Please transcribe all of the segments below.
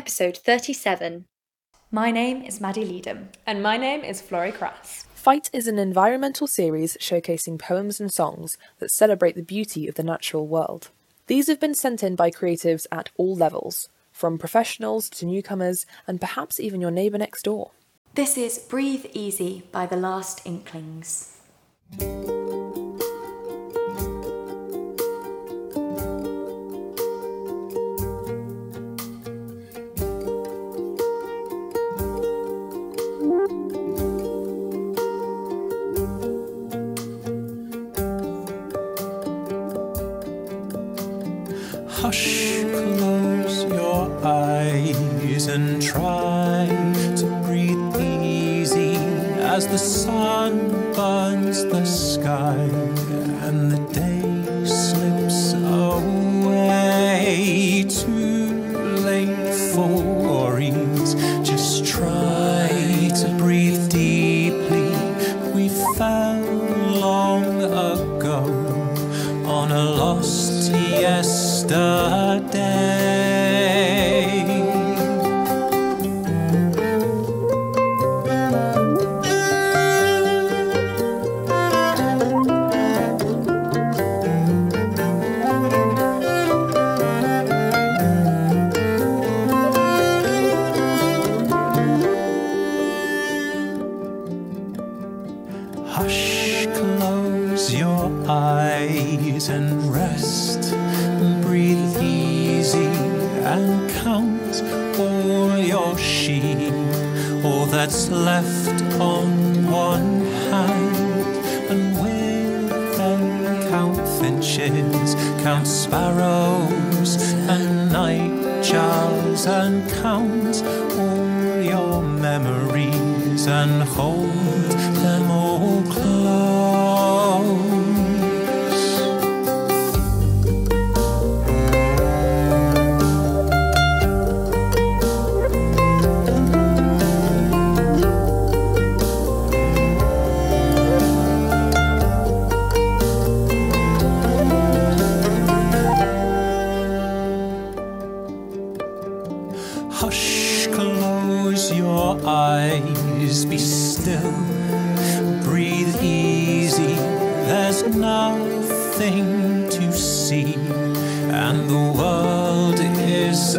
episode 37. My name is Maddy Leadham. And my name is Florrie Crass. pFITE is an environmental series showcasing poems and songs that celebrate the beauty of the natural world. These have been sent in by creatives at all levels, from professionals to newcomers, and perhaps even your neighbour next door. This is Breathe Easy by The Last Inklings. Hush, close your eyes and try to breathe easy as the sun burns the sky Hush, left on one hand. And with them, count finches, count sparrows and nightjars, and count all your memories and hold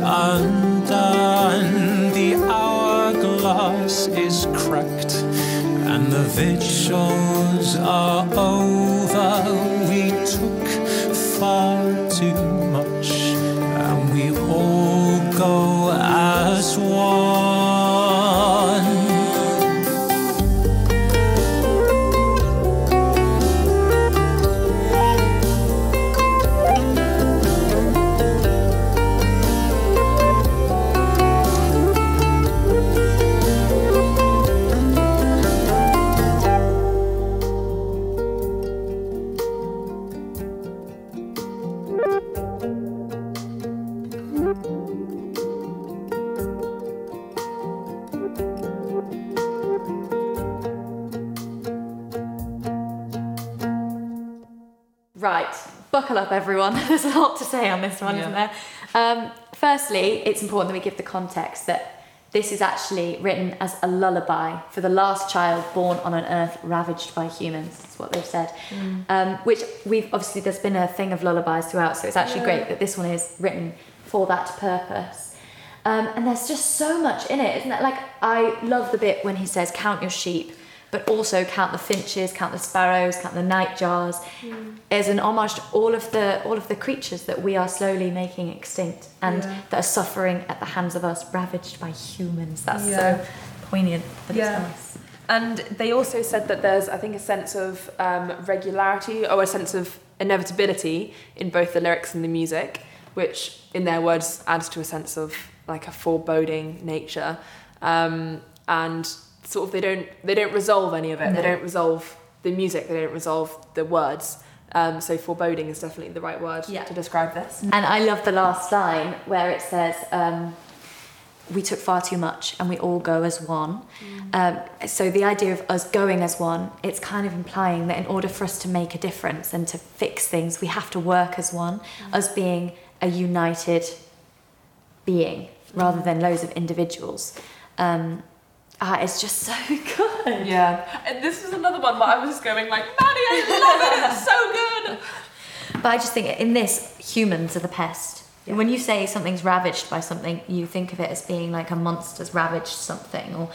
undone. The hourglass is cracked, and the vigils are over. Right, buckle up, everyone. There's a lot to say on this one, isn't there? Um, firstly, it's important that we give the context that this is actually written as a lullaby for the last child born on an earth ravaged by humans. That's what they've said. Um, which we've obviously there's been a thing of lullabies throughout, so it's actually great that this one is written for that purpose. Um, and there's just so much in it, isn't it? Like I love the bit when he says, "Count your sheep." But also count the finches, count the sparrows, count the nightjars, as an homage to all of the all of the creatures that we are slowly making extinct and that are suffering at the hands of us, ravaged by humans. That's Yeah. so poignant, but Yeah. it's nice. And they also said that there's, I think, a sense of um, regularity or a sense of inevitability in both the lyrics and the music, which, in their words, adds to a sense of like a foreboding nature. Um, and sort of they don't they don't resolve any of it. They don't resolve the music. They don't resolve the words. Um, so foreboding is definitely the right word Yeah. to describe this. And I love the last line where it says, um, "We took far too much, and we all go as one." Um, so the idea of us going as one, it's kind of implying that in order for us to make a difference and to fix things, we have to work as one. Us being a united being, rather than loads of individuals. Um, ah, it's just so good. Yeah, and this is another one where I was just going like, Maddy, I love it. It's so good. But I just think in this, humans are the pest. Yeah. When you say something's ravaged by something, you think of it as being like a monster's ravaged something or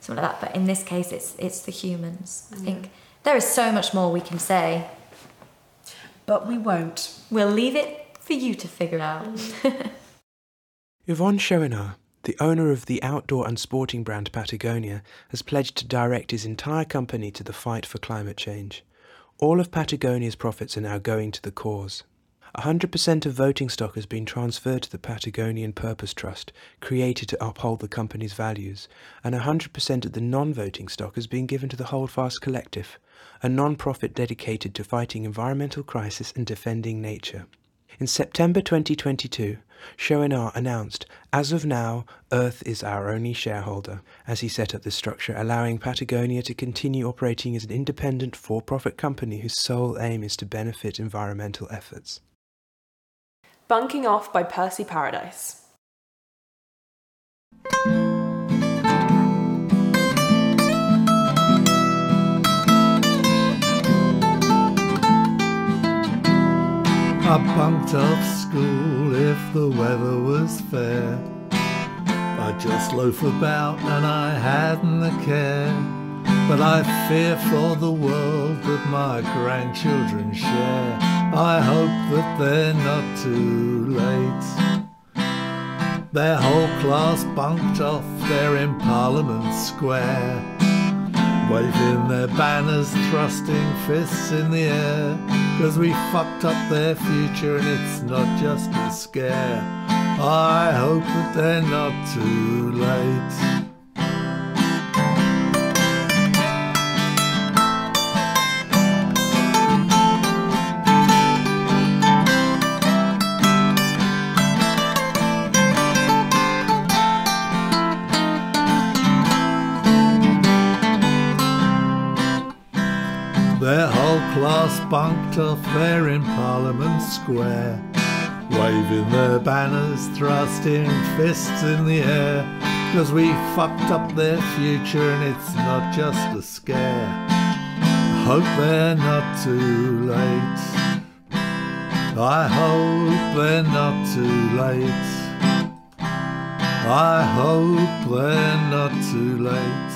something like that. But in this case, it's it's the humans. I think there is so much more we can say. But we won't. We'll leave it for you to figure out. Yvon Chouinard, the owner of the outdoor and sporting brand Patagonia, has pledged to direct his entire company to the fight for climate change. All of Patagonia's profits are now going to the cause. 100% of voting stock has been transferred to the Patagonian Purpose Trust, created to uphold the company's values, and 100% of the non voting stock has been given to the Holdfast Collective, a non profit dedicated to fighting environmental crisis and defending nature. In September 2022, Chouinard announced, As of now, Earth is our only shareholder, as he set up this structure, allowing Patagonia to continue operating as an independent for profit company whose sole aim is to benefit environmental efforts. Bunking Off by Percy Paradise. Bunked off school if the weather was fair. I just loaf about and I hadn't a care. But I fear for the world that my grandchildren share. I hope that they're not too late. Their whole class bunked off, they're in Parliament Square. Waving their banners, thrusting fists in the air. Cause we fucked up their future and it's not just a scare. I hope that they're not too late. Whole bunked off there in Parliament Square, waving their banners, thrusting fists in the air. Cause we fucked up their future and it's not just a scare. Hope they're not too late. I hope they're not too late. I hope they're not too late.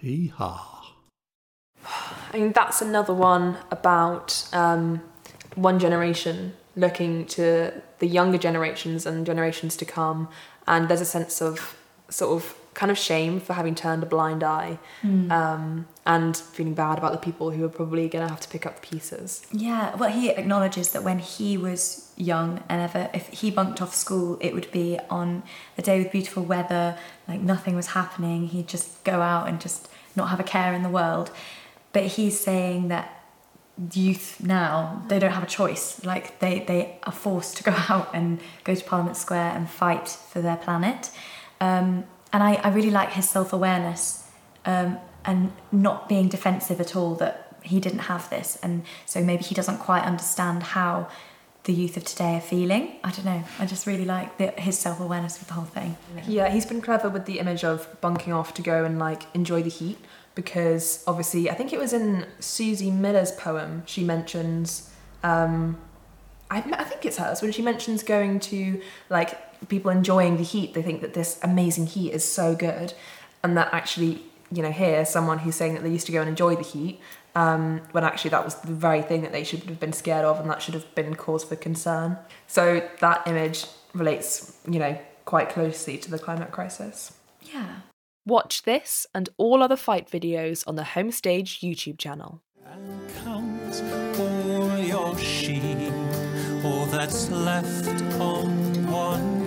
Hee haw. I mean, that's another one about um, one generation looking to the younger generations and generations to come. And there's a sense of sort of kind of shame for having turned a blind eye um, and feeling bad about the people who are probably going to have to pick up the pieces. Yeah, well, he acknowledges that when he was young and ever, if he bunked off school, it would be on a day with beautiful weather, like nothing was happening. He'd just go out and just not have a care in the world. But he's saying that youth now they don't have a choice like they they are forced to go out and go to parliament square and fight for their planet um, and I, I really like his self-awareness um, and not being defensive at all that he didn't have this. And so maybe he doesn't quite understand how the youth of today are feeling. I don't know. I just really like the, his self-awareness with the whole thing. Yeah, he's been clever with the image of bunking off to go and like enjoy the heat. Because obviously I think it was in Susie Miller's poem she mentions um I, I think it's hers. When she mentions going to like people enjoying the heat they think that this amazing heat is so good. And that actually you know here someone who's saying that they used to go and enjoy the heat um, when actually that was the very thing that they should have been scared of and that should have been cause for concern. So that image relates you know quite closely to the climate crisis. Yeah. Watch this and all other pFITE videos on the Homestage YouTube channel. All that's left on one.